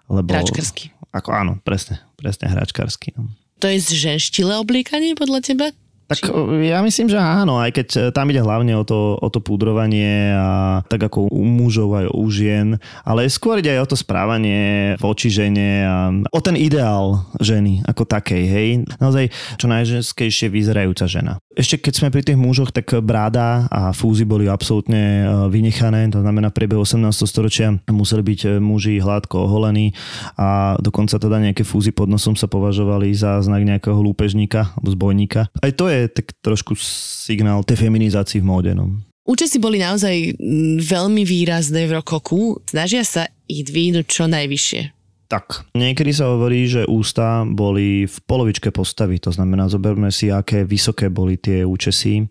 Lebo, Hračkarsky. Ako áno, presne, presne hračkarsky. No. To je zženštile obliekanie podľa teba? Tak Či... ja myslím, že áno, aj keď e, tam ide hlavne o to, o to púdrovanie a tak ako u mužov aj u žien, ale skôr ide aj o to správanie voči žene a o ten ideál ženy ako takej, hej. Naozaj čo najženskejšie vyzerajúca žena. Ešte keď sme pri tých mužoch, tak bráda a fúzy boli absolútne e, vynechané, to znamená v priebehu 18. storočia museli byť e, muži hladko oholení a dokonca teda nejaké fúzy pod nosom sa považovali za znak nejakého lúpežníka alebo zbojníka. Aj to je tak trošku signál tej feminizácii v móde. No. Účesy boli naozaj veľmi výrazné v rokoku. Snažia sa ich dvihnúť čo najvyššie. Tak, niekedy sa hovorí, že ústa boli v polovičke postavy, to znamená, zoberme si, aké vysoké boli tie účesy. E,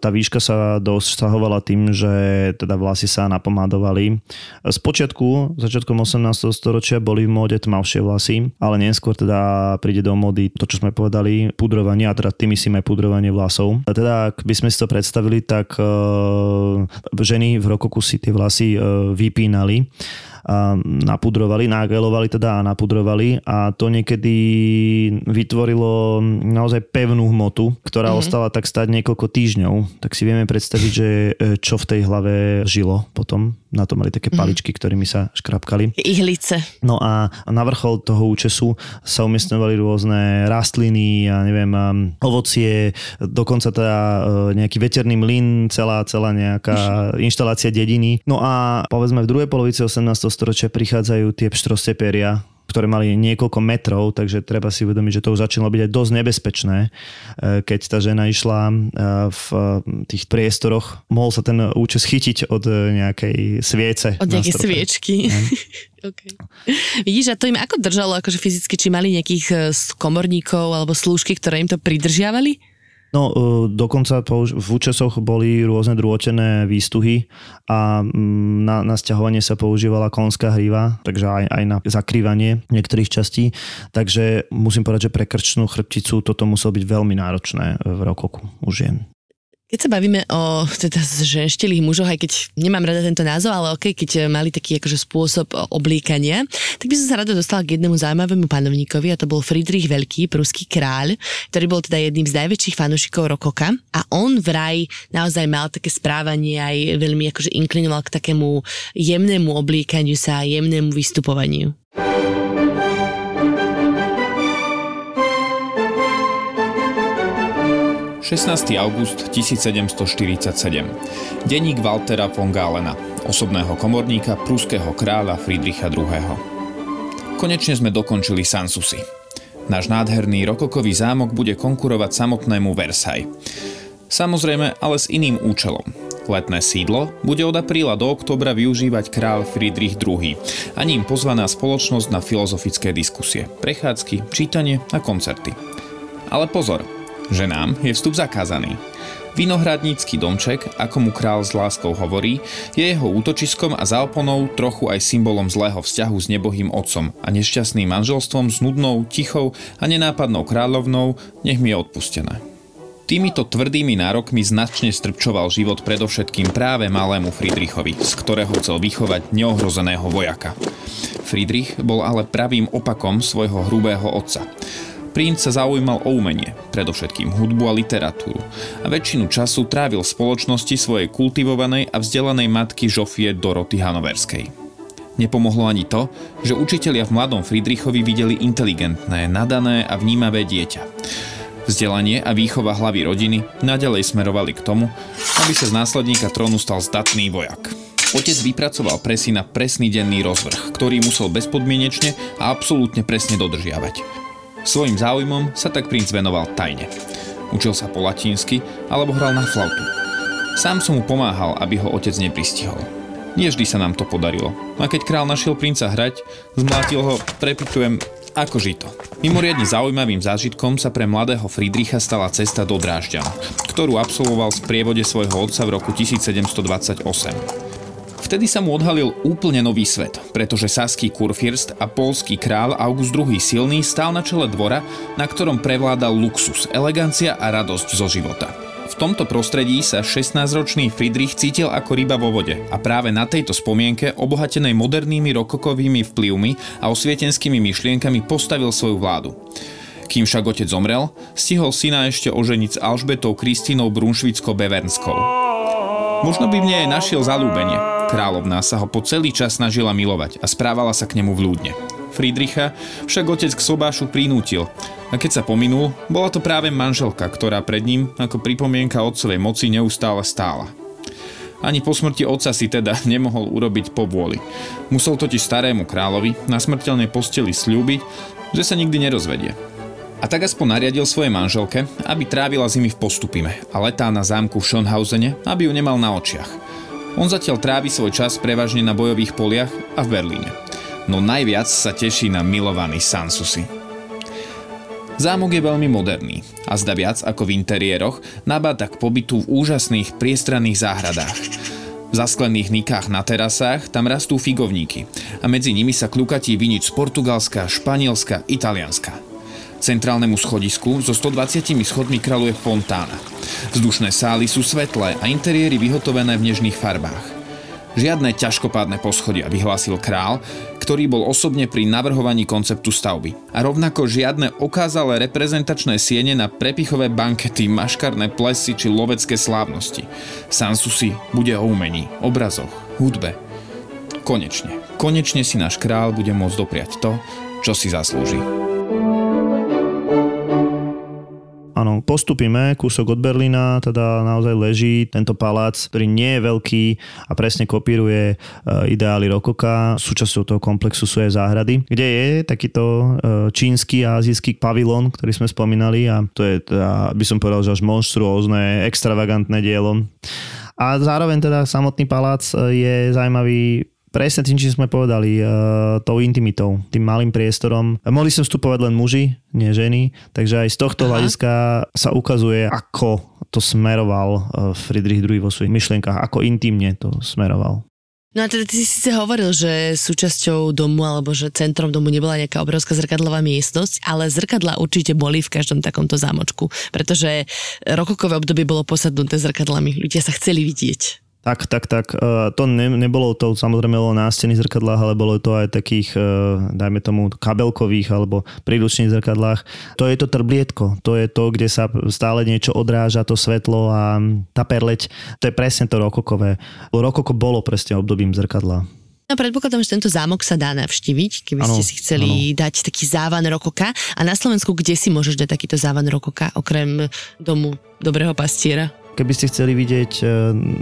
tá výška sa dosahovala tým, že teda vlasy sa napomádovali. Z počiatku, začiatkom 18. storočia boli v móde tmavšie vlasy, ale neskôr teda príde do módy to, čo sme povedali, pudrovanie, a teda tým myslím aj pudrovanie vlasov. A teda, ak by sme si to predstavili, tak e, ženy v rokoku si tie vlasy e, vypínali napudrovali, nagelovali teda a napudrovali a to niekedy vytvorilo naozaj pevnú hmotu, ktorá mm-hmm. ostala tak stať niekoľko týždňov. Tak si vieme predstaviť, že e, čo v tej hlave žilo potom. Na to mali také paličky, mm-hmm. ktorými sa škrapkali. Ihlice. No a na vrchol toho účesu sa umiestňovali rôzne rastliny, ja neviem, ovocie, dokonca teda e, nejaký veterný mlyn, celá, celá nejaká inštalácia dediny. No a povedzme v druhej polovici 18 storočia prichádzajú tie pštrosteperia, ktoré mali niekoľko metrov, takže treba si uvedomiť, že to už začalo byť aj dosť nebezpečné. E, keď tá žena išla e, v tých priestoroch, mohol sa ten účes chytiť od nejakej sviece. Od nejakej sviečky. okay. Vidíš, a to im ako držalo akože fyzicky, či mali nejakých e, komorníkov alebo slúžky, ktoré im to pridržiavali? No, dokonca v účesoch boli rôzne drôtené výstuhy a mm, na, na stiahovanie sa používala konská hríva, takže aj, aj na zakrývanie niektorých častí. Takže musím povedať, že pre krčnú chrbticu toto muselo byť veľmi náročné v rokoku u žien. Keď sa bavíme o teda ženštilých mužoch, aj keď nemám rada tento názov, ale ok, keď mali taký akože spôsob oblíkania, tak by som sa rada dostala k jednému zaujímavému panovníkovi a to bol Friedrich Veľký, pruský kráľ, ktorý bol teda jedným z najväčších fanúšikov rokoka a on vraj naozaj mal také správanie aj veľmi akože inklinoval k takému jemnému oblíkaniu sa, jemnému vystupovaniu. 16. august 1747. Deník Waltera von Galena, osobného komorníka pruského kráľa Friedricha II. Konečne sme dokončili Sanssouci. Náš nádherný rokokový zámok bude konkurovať samotnému Versailles. Samozrejme, ale s iným účelom. Letné sídlo bude od apríla do oktobra využívať král Friedrich II a ním pozvaná spoločnosť na filozofické diskusie, prechádzky, čítanie a koncerty. Ale pozor, Ženám je vstup zakázaný. Vinohradnícky domček, ako mu král s láskou hovorí, je jeho útočiskom a za oponou trochu aj symbolom zlého vzťahu s nebohým otcom a nešťastným manželstvom s nudnou, tichou a nenápadnou kráľovnou, nech mi je odpustené. Týmito tvrdými nárokmi značne strpčoval život predovšetkým práve malému Friedrichovi, z ktorého chcel vychovať neohrozeného vojaka. Friedrich bol ale pravým opakom svojho hrubého otca. Princ sa zaujímal o umenie, predovšetkým hudbu a literatúru a väčšinu času trávil v spoločnosti svojej kultivovanej a vzdelanej matky Žofie Doroty Hanoverskej. Nepomohlo ani to, že učitelia v mladom Friedrichovi videli inteligentné, nadané a vnímavé dieťa. Vzdelanie a výchova hlavy rodiny nadalej smerovali k tomu, aby sa z následníka trónu stal zdatný vojak. Otec vypracoval pre syna presný denný rozvrh, ktorý musel bezpodmienečne a absolútne presne dodržiavať. Svojim záujmom sa tak princ venoval tajne. Učil sa po latinsky alebo hral na flautu. Sám som mu pomáhal, aby ho otec nepristihol. Nie vždy sa nám to podarilo. A keď král našiel princa hrať, zmlátil ho, prepitujem, ako žito. Mimoriadne zaujímavým zážitkom sa pre mladého Friedricha stala cesta do Drážďan, ktorú absolvoval v prievode svojho otca v roku 1728. Vtedy sa mu odhalil úplne nový svet, pretože saský kurfürst a polský král August II silný stál na čele dvora, na ktorom prevládal luxus, elegancia a radosť zo života. V tomto prostredí sa 16-ročný Friedrich cítil ako ryba vo vode a práve na tejto spomienke, obohatenej modernými rokokovými vplyvmi a osvietenskými myšlienkami postavil svoju vládu. Kým však otec zomrel, stihol syna ešte oženiť s Alžbetou Kristínou Brunšvicko-Bevernskou. Možno by v nej našiel zalúbenie, Kráľovná sa ho po celý čas snažila milovať a správala sa k nemu vľúdne. Friedricha však otec k sobášu prinútil a keď sa pominul, bola to práve manželka, ktorá pred ním ako pripomienka otcovej moci neustále stála. Ani po smrti otca si teda nemohol urobiť povôli. Musel totiž starému kráľovi na smrteľnej posteli slúbiť, že sa nikdy nerozvedie. A tak aspoň nariadil svojej manželke, aby trávila zimy v postupime a letá na zámku v Schönhausene, aby ju nemal na očiach – on zatiaľ trávi svoj čas prevažne na bojových poliach a v Berlíne. No najviac sa teší na milovaný Sansusi. Zámok je veľmi moderný a zda viac ako v interiéroch nabáda k pobytu v úžasných priestranných záhradách. V zasklených nikách na terasách tam rastú figovníky a medzi nimi sa klukatí vinič z Portugalska, Španielska, Italianska. Centrálnemu schodisku so 120 schodmi kraluje fontána. Vzdušné sály sú svetlé a interiéry vyhotovené v nežných farbách. Žiadne ťažkopádne poschodia, vyhlásil král, ktorý bol osobne pri navrhovaní konceptu stavby. A rovnako žiadne okázalé reprezentačné siene na prepichové bankety, maškarné plesy či lovecké slávnosti. Sansusi bude o umení, obrazoch, hudbe. Konečne, konečne si náš král bude môcť dopriať to, čo si zaslúži. Áno, postupíme kúsok od Berlína, teda naozaj leží tento palác, ktorý nie je veľký a presne kopíruje e, ideály Rokoka. Súčasťou toho komplexu sú aj záhrady, kde je takýto e, čínsky a azijský pavilon, ktorý sme spomínali a to je, teda, by som povedal, že až monštruózne, extravagantné dielo. A zároveň teda samotný palác e, je zaujímavý presne tým, čím sme povedali, uh, tou intimitou, tým malým priestorom. Mohli sem vstupovať len muži, nie ženy, takže aj z tohto Aha. hľadiska sa ukazuje, ako to smeroval uh, Friedrich II vo svojich myšlienkach, ako intimne to smeroval. No a teda ty si síce hovoril, že súčasťou domu alebo že centrom domu nebola nejaká obrovská zrkadlová miestnosť, ale zrkadla určite boli v každom takomto zámočku, pretože rokokové obdobie bolo posadnuté zrkadlami. Ľudia sa chceli vidieť. Tak, tak, tak. E, to ne, nebolo to samozrejme len nástených zrkadlách, ale bolo to aj takých, e, dajme tomu, kabelkových alebo príručných zrkadlách. To je to trblietko, to je to, kde sa stále niečo odráža, to svetlo a tá perleť, to je presne to rokokové. Rokoko bolo presne obdobím zrkadla. No predpokladám, že tento zámok sa dá navštíviť, keby ano, ste si chceli ano. dať taký závan rokoka. A na Slovensku kde si môžeš dať takýto závan rokoka, okrem domu dobrého pastiera? Keby ste chceli vidieť e,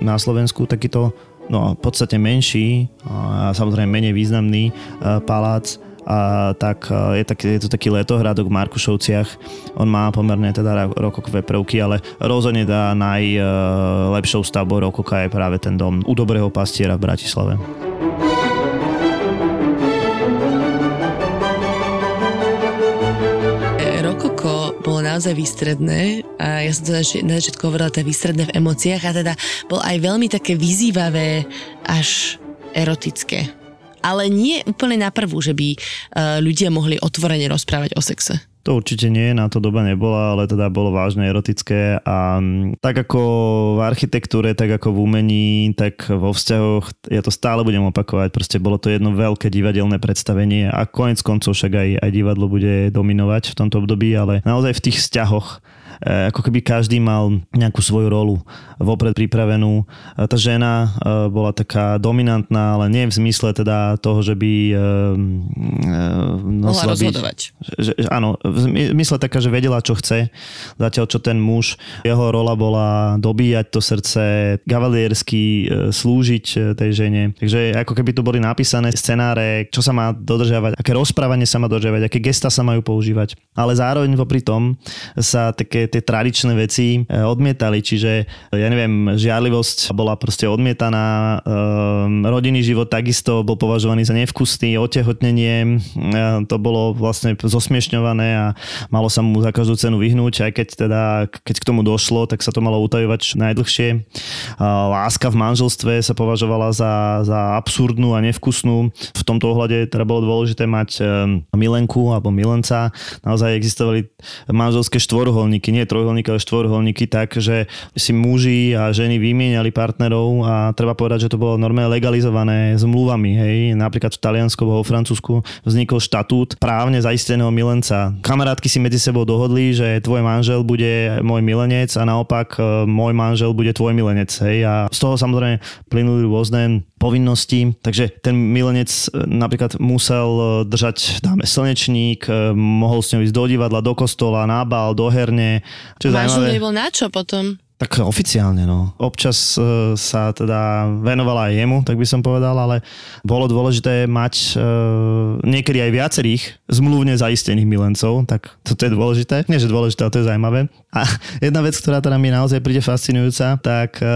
na Slovensku takýto no, v podstate menší a samozrejme menej významný e, palác, a tak e, je, tak, je to taký letohradok v Markušovciach. On má pomerne teda rokokové prvky, ale rozhodne tá najlepšou stavbou rokoka je práve ten dom u Dobrého pastiera v Bratislave. Naozaj výstredné a ja som to na- začiatku hovorila, to je výstredné v emóciách a teda bol aj veľmi také vyzývavé až erotické. Ale nie úplne na prvú, že by uh, ľudia mohli otvorene rozprávať o sexe. To určite nie, na to doba nebola, ale teda bolo vážne erotické a mm, tak ako v architektúre, tak ako v umení, tak vo vzťahoch, ja to stále budem opakovať, proste bolo to jedno veľké divadelné predstavenie a konec koncov však aj, aj divadlo bude dominovať v tomto období, ale naozaj v tých vzťahoch ako keby každý mal nejakú svoju rolu vopred pripravenú. E, Tá žena e, bola taká dominantná, ale nie v zmysle teda toho, že by e, Mohla rozhodovať. že, že, áno, v zmy- mysle taká, že vedela, čo chce, zatiaľ čo ten muž, jeho rola bola dobíjať to srdce, kavaliersky slúžiť tej žene. Takže ako keby tu boli napísané scenáre, čo sa má dodržiavať, aké rozprávanie sa má dodržiavať, aké gesta sa majú používať. Ale zároveň popri tom sa také tie tradičné veci e, odmietali, čiže e, ja neviem, žiarlivosť bola proste odmietaná, e, rodinný život takisto bol považovaný za nevkusný, otehotnenie, to bolo vlastne zosmiešňované a malo sa mu za každú cenu vyhnúť, aj keď teda, keď k tomu došlo, tak sa to malo utajovať najdlhšie. Láska v manželstve sa považovala za, za absurdnú a nevkusnú. V tomto ohľade teda bolo dôležité mať milenku alebo milenca. Naozaj existovali manželské štvorholníky, nie trojholníky, ale štvorholníky tak, že si muži a ženy vymieniali partnerov a treba povedať, že to bolo normálne legalizované zmluvami. Hej. Napríklad v Taliansku alebo Francúzsku vznikol štatút právne zaisteného milenca. Kamarátky si medzi sebou dohodli, že tvoj manžel bude môj milenec a naopak e, môj manžel bude tvoj milenec. Hej. A z toho samozrejme plynuli rôzne povinnosti, takže ten milenec e, napríklad musel e, držať, dáme slnečník, e, mohol s ňou ísť do divadla, do kostola, na bal, do herne. Čo je Manžel zaujímavé. nebol na čo potom? Tak oficiálne, no. Občas e, sa teda venovala aj jemu, tak by som povedal, ale bolo dôležité mať e, niekedy aj viacerých zmluvne zaistených milencov, tak toto je dôležité. Nie, že dôležité, ale to je zaujímavé. A jedna vec, ktorá teda mi naozaj príde fascinujúca, tak e,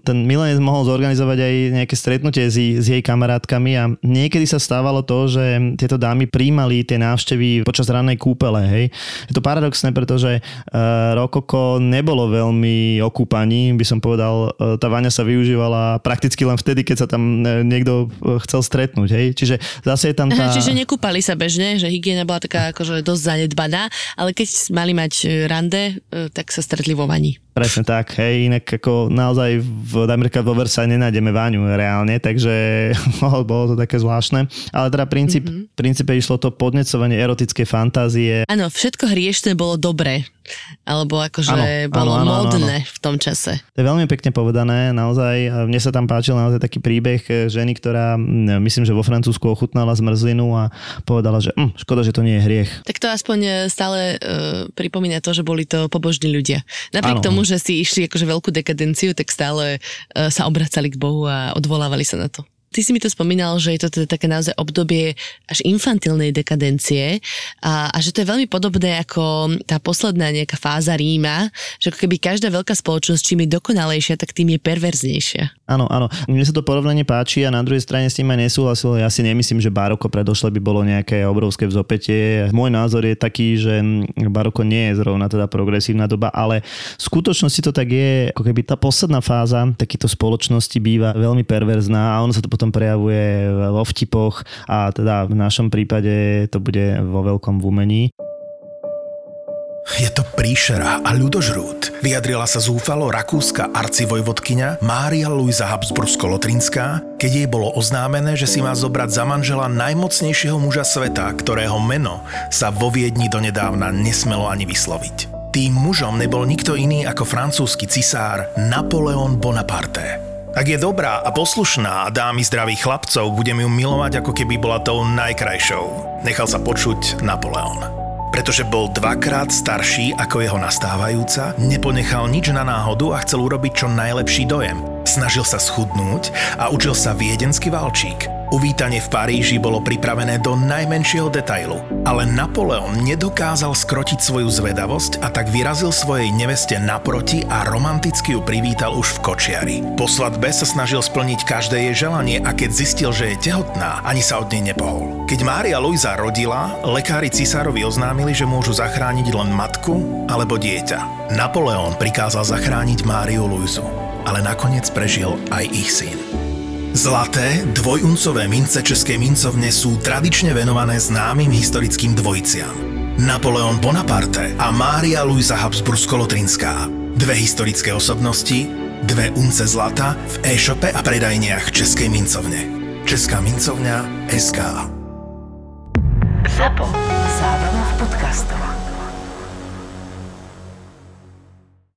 ten milenec mohol zorganizovať aj nejaké stretnutie s, s jej kamarátkami a niekedy sa stávalo to, že tieto dámy príjmali tie návštevy počas rannej kúpele, hej. Je to paradoxné, pretože e, Rokoko nebolo veľmi okúpaní, by som povedal, e, tá vaňa sa využívala prakticky len vtedy, keď sa tam e, niekto e, chcel stretnúť, hej. Čiže zase je tam tá... Aha, čiže nekúpali sa bežne, že hygiena bola taká akože dosť zanedbaná, ale keď mali mať rande, tak sa stretli vo vani. Presne tak, hej, inak ako naozaj v, napríklad vo Versailles nenájdeme váňu reálne, takže bolo, to také zvláštne. Ale teda princíp, mm-hmm. princípe išlo to podnecovanie erotické fantázie. Áno, všetko hriešne bolo dobré. Alebo akože Áno, bolo áno, áno, áno, módne v tom čase. To je veľmi pekne povedané, naozaj. Mne sa tam páčil naozaj taký príbeh e, ženy, ktorá myslím, že vo Francúzsku ochutnala zmrzlinu a povedala, že hm, škoda, že to nie je hriech. Tak to aspoň e, stále uh, pripomína to, že boli to pobožní ľudia. Napriek Áno. tomu, že si išli akože veľkú dekadenciu, tak stále uh, sa obracali k Bohu a odvolávali sa na to. Ty si mi to spomínal, že je to teda také naozaj obdobie až infantilnej dekadencie a, a že to je veľmi podobné ako tá posledná nejaká fáza Ríma, že ako keby každá veľká spoločnosť, čím je dokonalejšia, tak tým je perverznejšia. Áno, áno. Mne sa to porovnanie páči a na druhej strane s tým aj nesúhlasil. Ja si nemyslím, že baroko predošle by bolo nejaké obrovské vzopetie. Môj názor je taký, že baroko nie je zrovna teda progresívna doba, ale v skutočnosti to tak je, ako keby tá posledná fáza takýto spoločnosti býva veľmi perverzná a ono sa to potom prejavuje vo vtipoch a teda v našom prípade to bude vo veľkom v umení. Je to príšera a ľudožrút. Vyjadrila sa zúfalo rakúska arcivojvodkyňa Mária Luisa Habsbursko-Lotrinská, keď jej bolo oznámené, že si má zobrať za manžela najmocnejšieho muža sveta, ktorého meno sa vo Viedni donedávna nesmelo ani vysloviť. Tým mužom nebol nikto iný ako francúzsky cisár Napoleon Bonaparte. Ak je dobrá a poslušná a dá mi zdravých chlapcov, budem ju milovať ako keby bola tou najkrajšou. Nechal sa počuť Napoleon. Pretože bol dvakrát starší ako jeho nastávajúca, neponechal nič na náhodu a chcel urobiť čo najlepší dojem. Snažil sa schudnúť a učil sa viedenský valčík. Uvítanie v Paríži bolo pripravené do najmenšieho detailu, ale Napoleon nedokázal skrotiť svoju zvedavosť a tak vyrazil svojej neveste naproti a romanticky ju privítal už v kočiari. Po svadbe sa snažil splniť každé jej želanie a keď zistil, že je tehotná, ani sa od nej nepohol. Keď Mária Luisa rodila, lekári cisárovi oznámili, že môžu zachrániť len matku alebo dieťa. Napoleon prikázal zachrániť Máriu Luizu, ale nakoniec prežil aj ich syn. Zlaté, dvojuncové mince Českej mincovne sú tradične venované známym historickým dvojiciam. Napoleon Bonaparte a Mária Luisa Habsbursko-Lotrinská. Dve historické osobnosti, dve unce zlata v e-shope a predajniach Českej mincovne. Česká mincovňa SK. ZAPO. Zábrná v podcastovách.